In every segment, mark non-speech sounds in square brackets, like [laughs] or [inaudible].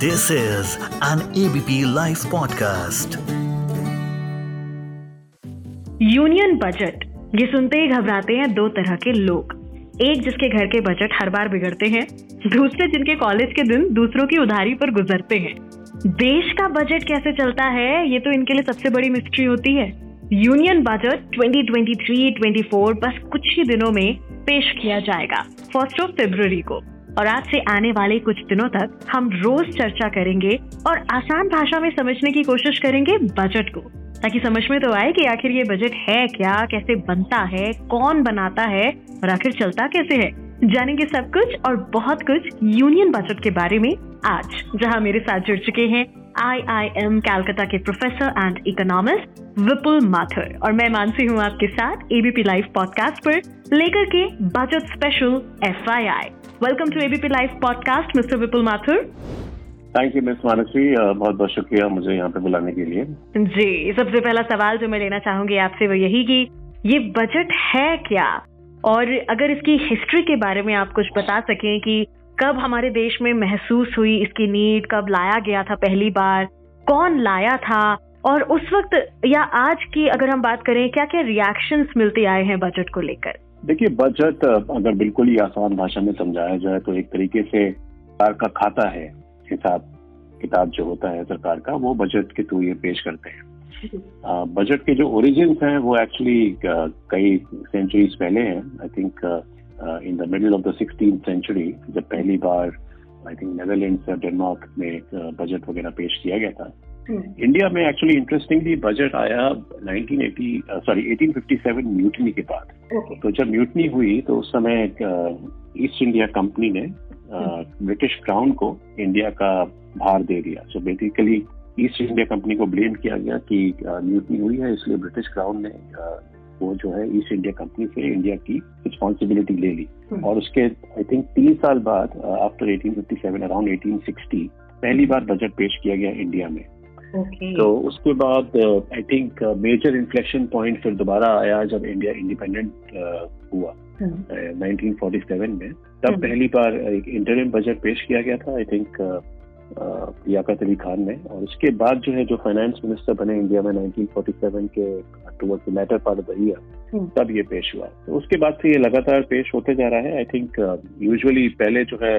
This is an ABP live podcast union budget ये सुनते ही घबराते हैं दो तरह के लोग। एक जिसके घर के बजट हर बार बिगड़ते हैं, दूसरे जिनके कॉलेज के दिन दूसरों की उधारी पर गुजरते हैं। देश का बजट कैसे चलता है, ये तो इनके लिए सबसे बड़ी मिस्ट्री होती है। यूनियन बजट 2023-24 बस कुछ ही दिनों में पेश किया जाएगा। फ़र्स्ट ऑफ़ फेब्रवरी को। और आज से आने वाले कुछ दिनों तक हम रोज चर्चा करेंगे और आसान भाषा में समझने की कोशिश करेंगे बजट को। ताकि समझ में तो आए कि आखिर ये बजट है क्या, कैसे बनता है, कौन बनाता है और आखिर चलता कैसे है। जानेंगे सब कुछ और बहुत कुछ यूनियन बजट के बारे में आज, जहाँ मेरे साथ जुड़ चुके हैं आई आई एम कैलकाटा के professor and economist Vipul Mathur और मैं मानसी हूँ आपके साथ एबीपी लाइव पॉडकास्ट पर, लेकर के budget special F I I welcome to ABP live podcast mister Vipul Mathur thank you miss Mansi बहुत बहुत शुक्रिया मुझे यहाँ पे बुलाने के लिए। जी सबसे पहला सवाल जो मैं लेना चाहूँगी आपसे वो यही कि ये बजट है क्या? और अगर इसकी हिस्ट्री के बारे में आप कुछ बता सकें कि कब हमारे देश में महसूस हुई इसकी नीड कब लाया गया था पहली बार कौन लाया था और उस वक्त या आज की अगर हम बात करें क्या क्या रिएक्शंस मिलते आए हैं बजट को लेकर? देखिए, बजट अगर बिल्कुल ही आसान भाषा में समझाया जाए तो एक तरीके से सरकार का खाता है, हिसाब किताब जो होता है सरकार का, वो बजट के थ्रू ये पेश करते हैं। बजट के जो ओरिजिन हैं, वो एक्चुअली कई सेंचुरीज पहले हैं। I think in the middle of the sixteen century जब पहली बार आई थिंक नेदरलैंड या डेनमार्क में बजट वगैरह पेश किया गया था। इंडिया में एक्चुअली इंटरेस्टिंगली बजट आया 1980 सॉरी 1857 म्यूटनी के बाद। तो जब म्यूटनी हुई तो उस समय ईस्ट इंडिया कंपनी ने ब्रिटिश क्राउन को इंडिया का भार दे दिया। So basically East India company को ब्लेम किया गया कि म्यूटनी हुई है इसलिए ब्रिटिश क्राउन ने वो जो है ईस्ट इंडिया कंपनी से इंडिया की रिस्पॉन्सिबिलिटी ले ली। हम्म। और उसके आई थिंक तीन साल बाद आफ्टर 1857 अराउंड 1860 पहली बार बजट पेश किया गया इंडिया में। Okay. तो उसके बाद I think major inflection point फिर दोबारा आया जब इंडिया इंडिपेंडेंट uh, हुआ uh, 1947 में। तब हम्म। पहली बार एक इंटरिम बजट पेश किया गया था आई थिंक लियाकत अली खान ने। और उसके बाद जो है जो फाइनेंस मिनिस्टर बने इंडिया में 1947 के towards the later part of the year तब ये पेश हुआ। तो उसके बाद से ये लगातार पेश होते जा रहा है। आई थिंक यूजुअली पहले जो है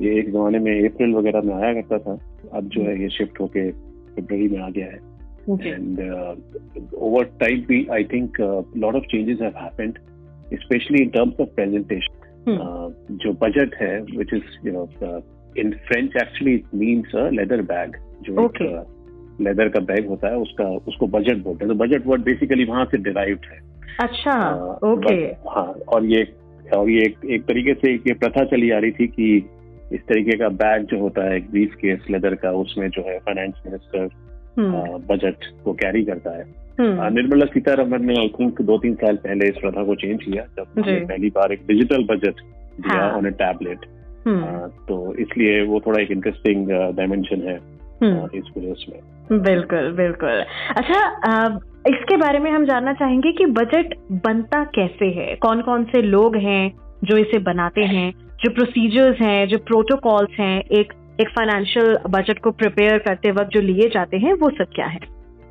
ये एक जमाने में अप्रैल वगैरह में आया करता था। अब जो है ये शिफ्ट होके फरवरी में आ गया है। एंड ओवर टाइम भी I think lot of changes have happened specially in terms of presentation जो बजट है which is you know in French actually it means a leather bag जो okay. लेदर का bag होता है उसका उसको budget बोलते हैं। तो बजट वर्ड बेसिकली वहाँ से डिराइव है। अच्छा ओके हाँ और ये और ये एक, एक तरीके से ये प्रथा चली आ रही थी कि इस तरीके का बैग जो होता है ब्रीफ केस लेदर का उसमें जो है फाइनेंस मिनिस्टर बजट को कैरी करता है। हम्म। निर्मला सीतारमन ने आई थिंक दो तीन साल पहले इस प्रथा को चेंज किया जब पहली बार एक डिजिटल बजट दिया ऑन ए टैबलेट। तो इसलिए वो थोड़ा एक इंटरेस्टिंग डायमेंशन है हम्म। इस वजह में बिल्कुल बिल्कुल। अच्छा इसके बारे में हम जानना चाहेंगे कि बजट बनता कैसे है? कौन कौन से लोग हैं जो इसे बनाते हैं? जो प्रोसीजर्स हैं जो प्रोटोकॉल्स हैं एक एक फाइनेंशियल बजट को प्रिपेयर करते वक्त जो लिए जाते हैं वो सब क्या है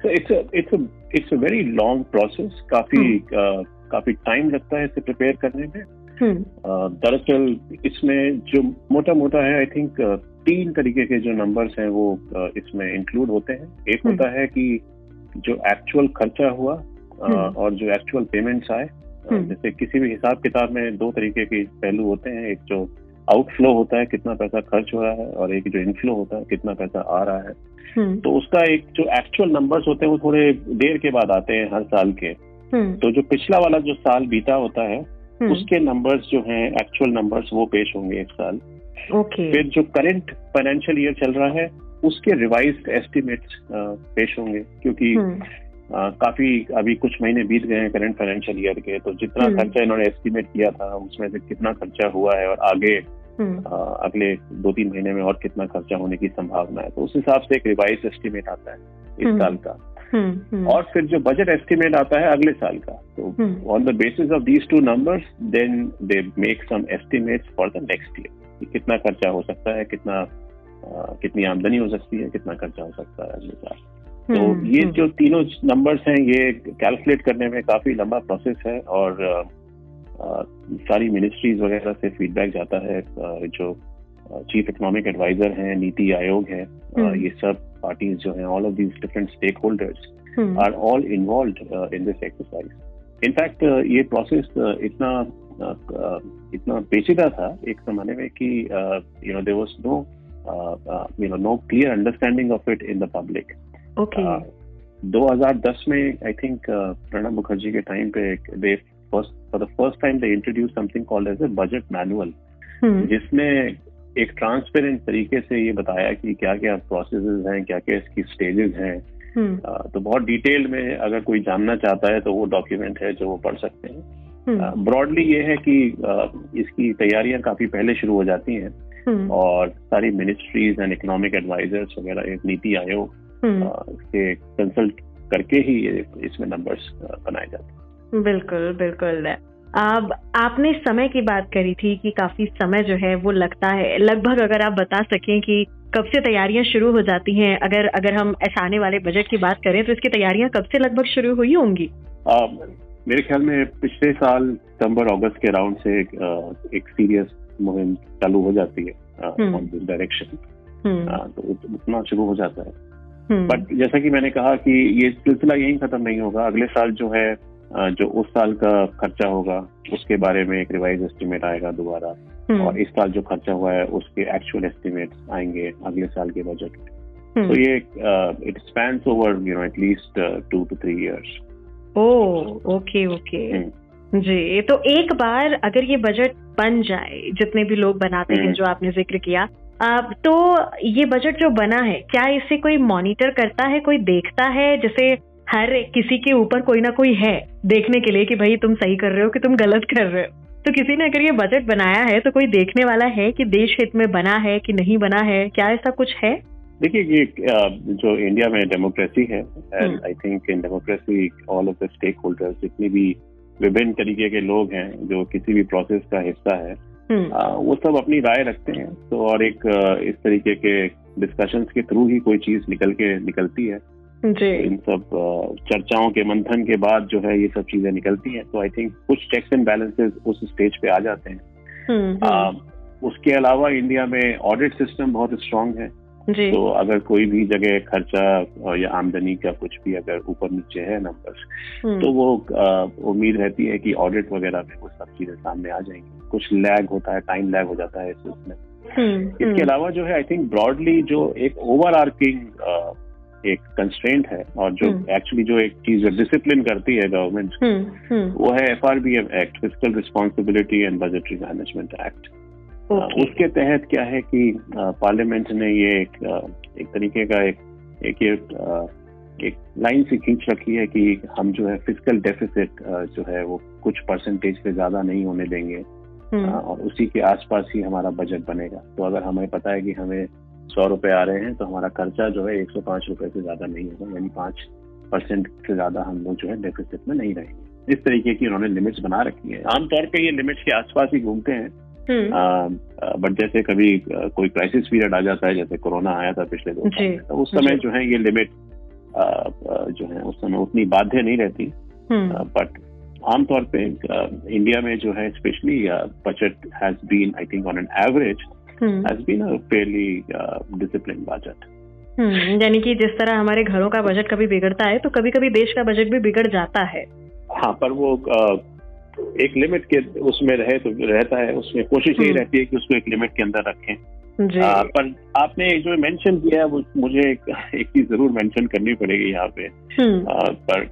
it's a very long process काफ़ी हम्म। काफ़ी टाइम लगता है इसे प्रिपेयर करने में हम्म। दरअसल इसमें जो मोटा मोटा है आई थिंक तीन तरीके के जो नंबर्स हैं वो इसमें इंक्लूड होते हैं एक हम्म। होता है कि जो एक्चुअल खर्चा हुआ हम्म। और जो एक्चुअल पेमेंट्स आए जैसे किसी भी हिसाब किताब में दो तरीके के पहलू होते हैं। एक जो आउटफ्लो होता है कितना पैसा खर्च हो रहा है और एक जो इनफ्लो होता है कितना पैसा आ रहा है। तो उसका एक जो एक्चुअल नंबर्स होते हैं वो थोड़े देर के बाद आते हैं हर साल के। तो जो पिछला वाला जो साल बीता होता है हम्म। उसके नंबर्स जो हैं एक्चुअल नंबर्स वो पेश होंगे इस साल। ओके फिर जो करंट फाइनेंशियल ईयर चल रहा है उसके रिवाइज एस्टिमेट्स पेश होंगे। क्योंकि हम्म। काफ़ी अभी कुछ महीने बीत गए हैं करंट फाइनेंशियल ईयर के तो जितना हम्म। खर्चा इन्होंने एस्टिमेट किया था उसमें से कितना खर्चा हुआ है और आगे आ, अगले दो तीन महीने में और कितना खर्चा होने की संभावना है। तो उस हिसाब से एक रिवाइज एस्टिमेट आता है इस साल का। हम्म, हम्म। और फिर जो बजट एस्टिमेट आता है अगले साल का तो on the basis of these two numbers then they make some estimate for the next year कितना खर्चा हो सकता है कितना कितनी आमदनी हो सकती है कितना खर्चा हो सकता है अगले साल। तो हम्म, ये हम्म, जो तीनों नंबर्स हैं ये कैलकुलेट करने में काफ़ी लंबा प्रोसेस है और अ, सारी मिनिस्ट्रीज वगैरह से फीडबैक जाता है जो चीफ इकोनॉमिक एडवाइजर हैं नीति आयोग है हम्म। ये सब पार्टीज़ जो हैं all of these different stake holders are all involve in this exercise in fact ये प्रोसेस इतना इतना पेचीदा था एक जमाने में कि you know there was no you know no clear understanding of it in the public okay 2010 में आई थिंक प्रणब मुखर्जी के टाइम पे they first for the first time they introduce something called as a budget manual जिसने एक transparent तरीके से ये बताया कि क्या क्या प्रोसेस हैं क्या क्या इसकी स्टेजेस हैं। हम्म, तो बहुत डिटेल में अगर कोई जानना चाहता है तो वो डॉक्यूमेंट है जो वो पढ़ सकते हैं। ब्रॉडली ये है कि इसकी तैयारियाँ काफ़ी पहले शुरू हो जाती हैं। हम्म, और सारी मिनिस्ट्रीज एंड इकोनॉमिक एडवाइजर्स वगैरह एक नीति आयोग के कंसल्ट करके ही ये इसमें नंबर्स बनाए जाते हैं। बिल्कुल बिल्कुल। अब आपने समय की बात करी थी कि काफ़ी समय जो है वो लगता है। लगभग अगर आप बता सकें कि कब से तैयारियाँ शुरू हो जाती हैं अगर अगर हम ऐसा आने वाले बजट की बात करें तो इसकी तैयारियाँ कब से लगभग शुरू हुई होंगी? मेरे ख्याल में पिछले साल सितंबर अगस्त के राउंड से एक, एक सीरियस मुहिम चालू हो जाती है हम्म। ऑन दिस डायरेक्शन हम्म, तो उतना शुरू हो जाता है। हम्म, बट जैसा कि मैंने कहा कि ये सिलसिला यहीं खत्म नहीं होगा। अगले साल जो है जो उस साल का खर्चा होगा उसके बारे में एक रिवाइज एस्टिमेट आएगा दोबारा। हम्म, और इस साल जो खर्चा हुआ है उसके एक्चुअल एस्टिमेट आएँगे अगले साल के बजट में हम्म, तो ये it spans over you know at least two two three years oh okay okay. जी तो एक बार अगर ये बजट बन जाए जितने भी लोग बनाते हैं। जो आपने ज़िक्र किया तो ये बजट जो बना है क्या इसे कोई मॉनिटर करता है कोई देखता है? जैसे हर किसी के ऊपर कोई ना कोई है देखने के लिए कि भाई तुम सही कर रहे हो कि तुम गलत कर रहे हो। तो किसी ने अगर ये बजट बनाया है तो कोई देखने वाला है कि देश हित में बना है कि नहीं बना है? क्या ऐसा कुछ है? देखिए ये जो इंडिया में डेमोक्रेसी है and. I think in democracy all of the stake holders जितनी भी विभिन्न तरीके के लोग हैं जो किसी भी प्रोसेस का हिस्सा है आ, वो सब अपनी राय रखते हैं। तो और एक इस तरीके के डिस्कशंस के थ्रू ही कोई चीज़ निकल के निकलती है। तो जी इन सब चर्चाओं के मंथन के बाद जो है ये सब चीज़ें निकलती हैं। तो आई थिंक कुछ चेक्स एंड बैलेंसेस उस स्टेज पे आ जाते हैं। हम्म, आ, हम्म, उसके अलावा इंडिया में ऑडिट सिस्टम बहुत स्ट्रांग है। जी। तो अगर कोई भी जगह खर्चा या आमदनी का कुछ भी अगर ऊपर नीचे है नंबर्स हम्म, तो वो उम्मीद रहती है कि ऑडिट वगैरह में वो सब चीज़ें सामने आ जाएँगी। कुछ लैग होता है टाइम लैग हो जाता है इसमें हम्म, इसके हम्म, अलावा जो है आई थिंक ब्रॉडली जो एक ओवर आर्किंग एक कंस्ट्रेंट है और जो। एक्चुअली जो एक चीज़ डिसिप्लिन करती है गवर्नमेंट वो है F R B M act fiscal responsibility and budgetary management act okay उसके तहत क्या है कि पार्लियामेंट ने ये एक एक तरीके का एक एक ये एक लाइन से खींच रखी है कि हम जो है फ़िज़िकल डेफिसिट जो है वो कुछ परसेंटेज से ज़्यादा नहीं होने देंगे। हम्म, और उसी के आसपास ही हमारा बजट बनेगा। तो अगर हमें पता है कि हमें सौ रुपए आ रहे हैं तो हमारा खर्चा जो है एक सौ पाँच रुपए से ज़्यादा नहीं होगा यानी पाँच परसेंट से ज़्यादा हम लोग जो है डेफिसिट में नहीं रहेंगे। इस तरीके की उन्होंने लिमिट्स बना रखी है। आमतौर पे ये लिमिट्स के आसपास ही घूमते हैं। बट जैसे कभी कोई क्राइसिस पीरियड आ जाता है जैसे कोरोना आया था पिछले दो साल तो उस समय जो। है ये लिमिट जो है उस समय उतनी बाध्य नहीं रहती। हम्म, बट आमतौर पे इंडिया में जो है specially budget has been I think on an average hmm, has been a fairly discipline budget हम्म, यानी कि जिस तरह हमारे घरों का बजट कभी बिगड़ता है तो कभी कभी देश का बजट भी बिगड़ जाता है। हाँ पर वो एक लिमिट के उसमें रहे तो रहता है उसमें कोशिश यही हम्म। रहती है कि उसको एक लिमिट के अंदर रखें। जी। आ, पर आपने जो मेंशन किया है वो मुझे एक, एक चीज़ ज़रूर मेंशन करनी पड़ेगी यहाँ पे। हम्म, आ, पर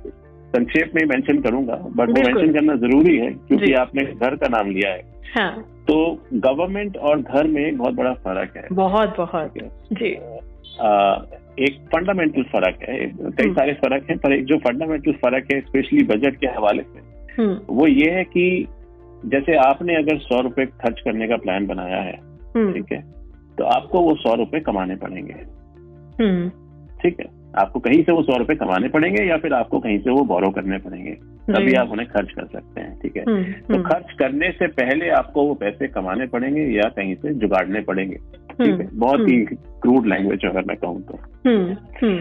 संक्षेप में मेंशन करूँगा बट वो मेंशन करना ज़रूरी है क्योंकि आपने घर का नाम लिया है। हाँ। तो गवर्नमेंट और घर में बहुत बड़ा फ़र्क है। बहुत बहुत। जी। आ, एक फंडामेंटल फ़र्क है कई हम्म। सारे फ़र्क हैं पर एक जो फंडामेंटल फ़र्क है स्पेशली बजट के हवाले से वो ये है कि जैसे आपने अगर सौ रुपए खर्च करने का प्लान बनाया है हम्म, ठीक है? तो आपको वो सौ रुपए कमाने पड़ेंगे। हम्म, ठीक है? आपको कहीं से वो सौ रुपए कमाने पड़ेंगे या फिर आपको कहीं से वो बोरो करने पड़ेंगे? तभी आप उन्हें खर्च कर सकते हैं ठीक है? हम्म, तो हम्म, खर्च करने से पहले आपको वो पैसे कमाने पड़ेंगे या कहीं से जुगाड़ने पड़ेंगे ठीक हम्म, है बहुत ही क्रूड लैंग्वेज अगर मैं कहूँ तो। हम्म, हम्म,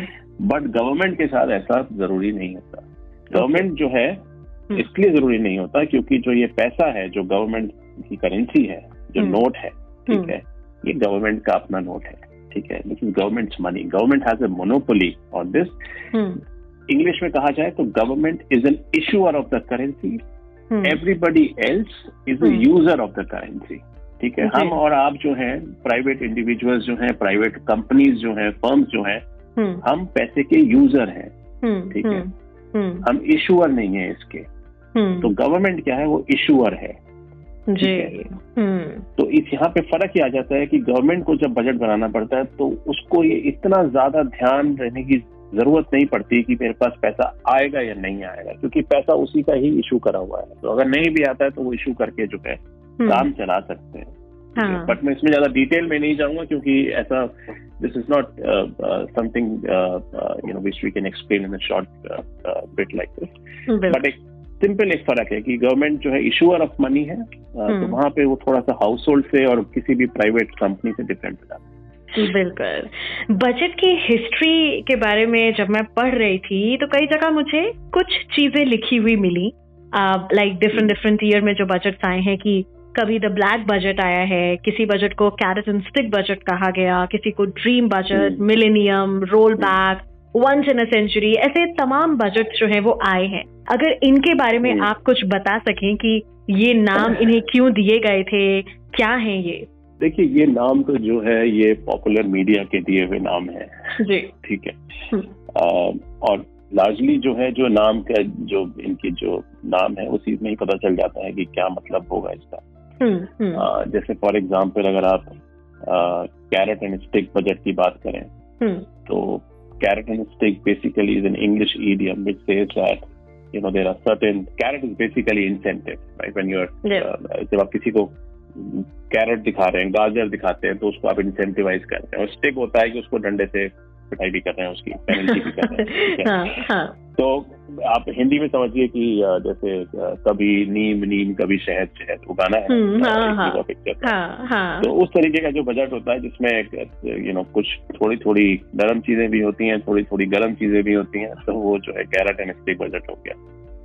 बट गवर्नमेंट के साथ ऐसा ज़रूरी नहीं होता। गवर्नमेंट जो है हम्म। इसलिए ज़रूरी नहीं होता क्योंकि जो ये पैसा है जो गवर्नमेंट की करेंसी है जो हम्म। नोट है ठीक हम्म। है ये गवर्नमेंट का अपना नोट है ठीक है this is government money government has a monopoly on this hmm, English में कहा जाए तो government is an issuer of the currency hmm, everybody else is a हम्म। यूज़र ऑफ़ द करेंसी ठीक है हम और आप जो हैं प्राइवेट इंडिविजुअल्स जो हैं प्राइवेट कंपनीज़ जो हैं फर्म्स जो हैं हम्म, हम पैसे के यूज़र हैं। हम्म, ठीक है। हम्म, हम्म, हम इशूअर नहीं है इसके। हम्म, तो गवर्नमेंट क्या है वो इशूअर है। जी। हम्म, तो इस यहाँ पे फ़र्क ये आ जाता है कि गवर्नमेंट को जब बजट बनाना पड़ता है तो उसको ये इतना ज़्यादा ध्यान रहने की ज़रूरत नहीं पड़ती कि मेरे पास पैसा आएगा या नहीं आएगा क्योंकि पैसा उसी का ही इशू करा हुआ है। तो अगर नहीं भी आता है तो वो इशू करके जो है हम्म, काम चला सकते हैं। हाँ, बट मैं इसमें ज़्यादा डिटेल में नहीं जाऊँगा क्योंकि ऐसा this is not something you know which we can explain in short bit like this but एक सिंपल एक फ़र्क है कि गवर्नमेंट जो है इशूअर ऑफ़ मनी है तो हम्म। वहाँ पे वो थोड़ा सा हाउस होल्ड से और किसी भी प्राइवेट कंपनी से डिफरेंट हो जाता है बिल्कुल बजट की हिस्ट्री के बारे में जब मैं पढ़ रही थी तो कई जगह मुझे कुछ चीज़ें लिखी हुई मिली लाइक डिफरेंट डिफरेंट ईयर में जो बजट आए हैं कि कभी द ब्लैक बजट आया है किसी बजट को कैरेट एंड स्टिक बजट कहा गया किसी को dream budget. Millennium roll back once in a century ऐसे तमाम बजट जो है वो आए हैं। अगर इनके बारे में। आप कुछ बता सकें कि ये नाम [laughs] इन्हें क्यों दिए गए थे क्या है ये? देखिए ये नाम तो जो है ये पॉपुलर मीडिया के दिए हुए नाम है। जी। ठीक है। हम्म। अ, और लार्जली जो है जो नाम का जो इनकी जो नाम है उसी में ही पता चल जाता है कि क्या मतलब होगा इसका। हम्म हम्म। अ, जैसे फॉर एग्जांपल अगर आप कैरेट एंड स्टिक बजट की बात करें तो carrot and stick basically is an English idiom which says that you know there are certain carrot is basically incentive right when you're yeah. uh, जब आप किसी को कैरेट दिखा रहे हैं गाजर दिखाते हैं तो उसको आप इंसेंटिवाइज करते हैं और स्टिक होता है कि उसको डंडे से पिटाई भी कर रहे हैं उसकी पेनल्टी भी कर रहे हैं हाँ हाँ तो आप हिंदी में समझिए कि जैसे कभी नीम नीम कभी शहद शहद वो गाना है हम्म, हाँ, हाँ। पिक्चर हाँ हाँ। तो उस तरीके का जो बजट होता है जिसमें यू नो कुछ थोड़ी थोड़ी नरम चीज़ें भी होती हैं थोड़ी थोड़ी गर्म चीज़ें भी होती हैं तो वो जो है कैरेट बजट हो गया।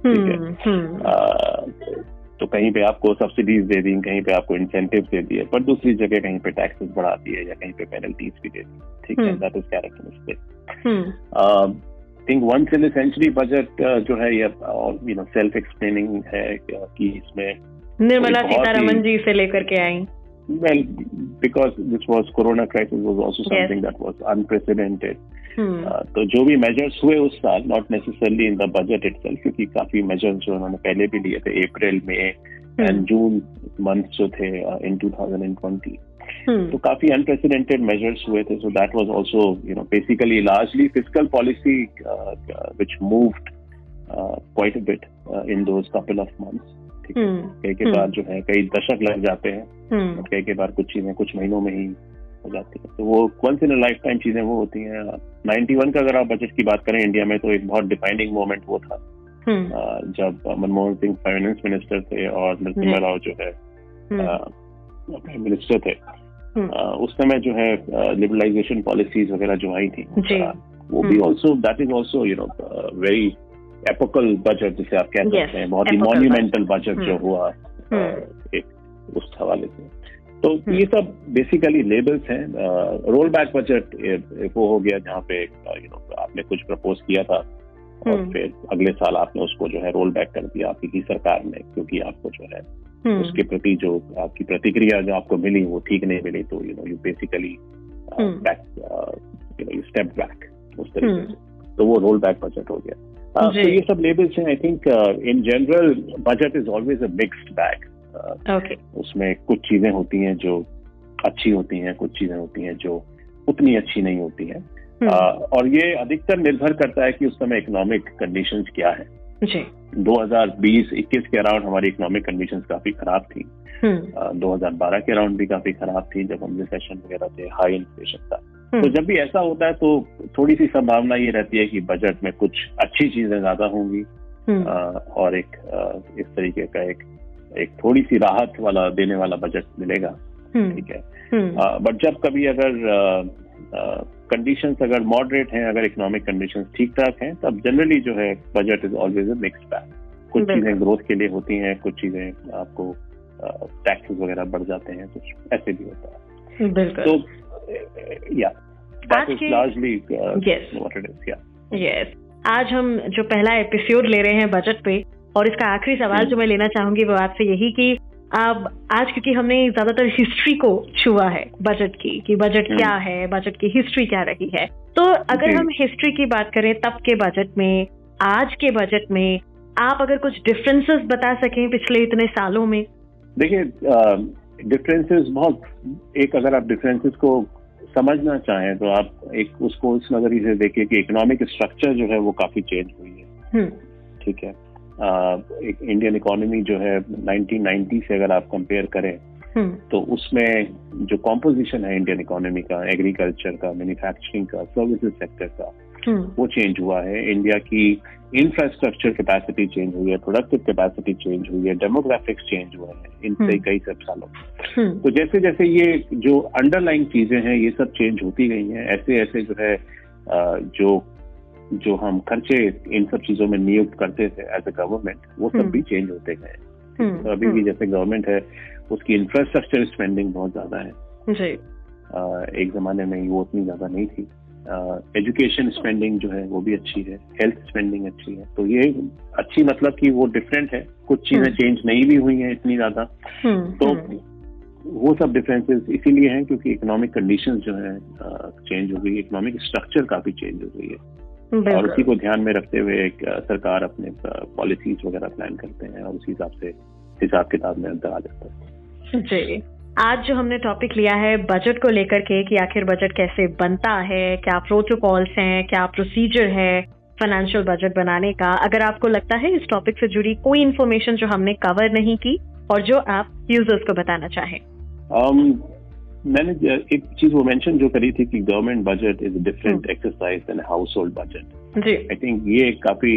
ठीक है। हम्म हम्म। तो कहीं पे आपको सब्सिडीज दे दी कहीं पे आपको इंसेंटिव दे दिए पर दूसरी जगह कहीं पे टैक्सेस बढ़ा दिए या कहीं पे पेनल्टीज भी दे दी ठीक है। That is carrot and stick hmm. Think once in century budget जो है ये यू नो सेल्फ एक्सप्लेनिंग है कि इसमें निर्मला सीतारमन जी से लेकर के आई well because this was corona crisis was also Yes. something that was unprecedented hmm Uh, तो जो भी मेजर्स हुए उस साल not necessarily in the budget itself क्योंकि काफ़ी मेजर्स जो उन्होंने पहले भी लिए थे अप्रैल में। एंड जून मंथ जो थे इन 2020 हम्म तो काफ़ी अनप्रेसिडेंटेड मेजर्स हुए थे so that was also you know basically largely fiscal policy which moved quite a bit in those couple of months ठीक है? कई के हम्म। बाद जो है कई दशक लग जाते हैं। और कई के बार कुछ चीज़ें कुछ महीनों में ही हो जाती है। तो वो वंस इन लाइफ टाइम चीज़ें वो होती हैं। 91 का अगर आप बजट की बात करें इंडिया में तो एक बहुत डिफाइनिंग मोमेंट वो था। हम्म जब मनमोहन सिंह फाइनेंस मिनिस्टर थे और नरसिम्हा राव जो है हम्म प्राइम मिनिस्टर थे। उस समय जो है लिबरलाइजेशन पॉलिसीज़ वगैरह जो आई थी वो भी। Also that is also you know very epochal budget जिसे आप कह सकते हैं बहुत ही मॉन्यूमेंटल बजट जो हम्म। हुआ हम्म। एक उस हवाले से तो। ये सब बेसिकली लेबल्स हैं रोल बैक बजट वो हो गया जहाँ पे यू नो आपने कुछ प्रपोज किया था और। फिर अगले साल आपने उसको जो है रोल बैक कर दिया आपकी ही सरकार ने क्योंकि आपको जो है उसके प्रति जो आपकी प्रतिक्रिया जो आपको मिली वो ठीक नहीं मिली तो you know you basically hmm. Back you know you step back उस तरीके हम्म। से। तो वो रोल बैक बजट हो गया। Uh, तो ये सब लेबल्स हैं I think in general budget is always a mixed bag okay उसमें कुछ चीज़ें होती हैं जो अच्छी होती हैं कुछ चीज़ें होती हैं जो उतनी अच्छी नहीं होती हैं। हम्म। और ये अधिकतर निर्भर करता है कि उस समय इकोनॉमिक कंडीशंस क्या है। जी। 2020-21 के अराउंड हमारी इकोनॉमिक कंडीशन काफ़ी खराब थी। हम्म। आ, 2012 के अराउंड भी काफ़ी खराब थी जब हम रिसेशन वगैरह थे हाई इन्फ्लेशन था। तो हम्म। जब भी ऐसा होता है तो थोड़ी सी संभावना ये रहती है कि बजट में कुछ अच्छी चीज़ें ज़्यादा होंगी। हम्म। आ, और एक आ, इस तरीके का एक एक थोड़ी सी राहत वाला देने वाला बजट मिलेगा। हम्म, ठीक है। हम्म, बट जब कभी अगर कंडीशंस अगर मॉडरेट हैं अगर इकोनॉमिक कंडीशंस ठीक ठाक हैं तब जनरली जो है budget is always a mixed bag कुछ चीज़ें ग्रोथ के लिए होती हैं कुछ चीज़ें आपको टैक्सेस वगैरह बढ़ जाते हैं कुछ ऐसे भी होता है। बिल्कुल। तो या आज that is largely what it is yeah yes आज हम जो पहला एपिसोड ले रहे हैं बजट पे और इसका आखिरी सवाल जो मैं लेना चाहूँगी वो आपसे यही कि अब आज क्योंकि हमने ज़्यादातर हिस्ट्री को छुआ है बजट की कि बजट हम्म। क्या है बजट की हिस्ट्री क्या रही है। तो अगर हम हिस्ट्री की बात करें तब के बजट में आज के बजट में आप अगर कुछ डिफरेंसेस बता सकें पिछले इतने सालों में? देखिए डिफरेंसेस बहुत एक अगर आप डिफरेंसेस को समझना चाहें तो आप एक उसको इस नज़रिए से देखिए कि इकोनॉमिक स्ट्रक्चर जो है वो काफ़ी चेंज हुई है। हम्म, ठीक है? एक इंडियन इकोनॉमी जो है 1990 से अगर आप कंपेयर करें हम्म, तो उसमें जो कॉम्पोजिशन है इंडियन इकोनॉमी का एग्रीकल्चर का मैन्युफैक्चरिंग का सर्विसेज़ सेक्टर का हम्म, वो चेंज हुआ है। इंडिया की इंफ्रास्ट्रक्चर कैपेसिटी चेंज हुई है प्रोडक्टिव कैपेसिटी चेंज हुई है डेमोग्राफिक्स चेंज हुए हैं इन हम्म। कई सब सालों। हम्म, तो जैसे जैसे ये जो अंडरलाइन चीज़ें हैं ये सब चेंज होती गई हैं ऐसे ऐसे जो है जो जो हम खर्चे इन सब चीज़ों में नियुक्त करते थे एज ए गवर्नमेंट वो सब हम्म। भी चेंज होते गए। हम्म, तो अभी भी जैसे गवर्नमेंट है उसकी इंफ्रास्ट्रक्चर स्पेंडिंग बहुत ज़्यादा है। जी। एक जमाने में वो उतनी ज़्यादा नहीं थी। एजुकेशन uh, स्पेंडिंग जो है वो भी अच्छी है। हेल्थ स्पेंडिंग अच्छी है। तो ये अच्छी मतलब कि वो डिफरेंट है। कुछ चीज़ें हम्म। चेंज नहीं भी हुई हैं इतनी ज़्यादा। हम्म, तो हम्म, वो सब डिफरेंसेस इसीलिए हैं क्योंकि इकोनॉमिक कंडीशंस जो है चेंज हो गई। इकोनॉमिक स्ट्रक्चर काफ़ी चेंज हो गई है। और उसी को ध्यान में रखते हुए एक सरकार अपने पॉलिसीज़ वगैरह प्लान करते हैं और उसी हिसाब से हिसाब किताब में अंतर आ जाता है। जी। आज जो हमने टॉपिक लिया है बजट को लेकर के कि आखिर बजट कैसे बनता है क्या प्रोटोकॉल्स हैं क्या प्रोसीजर है फाइनेंशियल बजट बनाने का अगर आपको लगता है इस टॉपिक से जुड़ी कोई इन्फॉर्मेशन जो हमने कवर नहीं की और जो आप यूज़र्स को बताना चाहें। Um, मैंने एक चीज़ वो मेंशन जो करी थी कि government budget is different. Exercise then house hold budget ji I think ये एक काफ़ी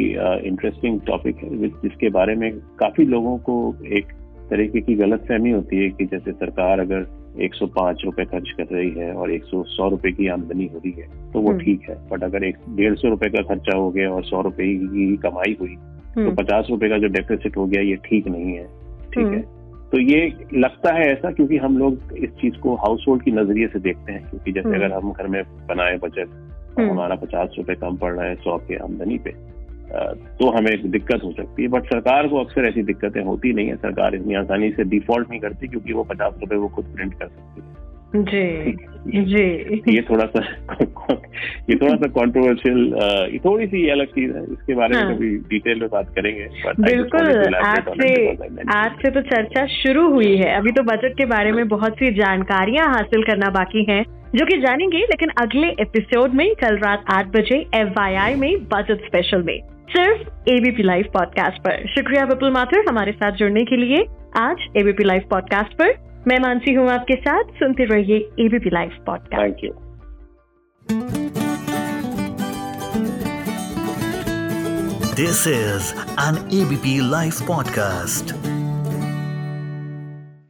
इंटरेस्टिंग uh, टॉपिक है जिसके बारे में काफ़ी लोगों को एक तरीके की गलत फहमी होती है कि जैसे सरकार अगर 105 रुपए खर्च कर रही है और 100 रुपए की आमदनी हो रही है तो वो हम्म। ठीक है बट अगर एक डेढ़ सौ रुपए का खर्चा हो गया और सौ रुपए की कमाई हुई तो हम्म, पचास रुपए का जो डेफिसिट हो गया ये ठीक नहीं है ठीक हम्म। है तो ये लगता है ऐसा क्योंकि हम लोग इस चीज़ को हाउस होल्ड की नज़रिए से देखते हैं क्योंकि जैसे हम्म। अगर हम घर में बनाए बजट और हम्म। हमारा पचास रुपए कम पड़ रहा है सौ के आमदनी पे तो हमें दिक्कत हो सकती है बट सरकार को अक्सर ऐसी दिक्कतें होती नहीं है सरकार इतनी आसानी से डिफ़ॉल्ट नहीं करती क्योंकि वो पचास रुपए वो खुद प्रिंट कर सकती है जी जी। ये थोड़ा सा [laughs] ये थोड़ा सा कॉन्ट्रोवर्शियल ये थोड़ी सी अलग चीज़ है इसके बारे में हाँ। कभी डिटेल में बात करेंगे बिल्कुल आज से आज से तो चर्चा शुरू हुई है। अभी तो बजट के बारे में बहुत सी जानकारियाँ हासिल करना बाकी हैं जो कि जानेंगे लेकिन अगले एपिसोड में कल रात आठ बजे एफ़ में बजट स्पेशल में सिर्फ़ एबीपी लाइव पॉडकास्ट पर। शुक्रिया विपुल माथुर हमारे साथ जुड़ने के लिए। आज एबीपी लाइव पॉडकास्ट पर मैं मानसी हूँ आपके साथ। सुनते रहिए ABP live podcast thank you this is an ABP live podcast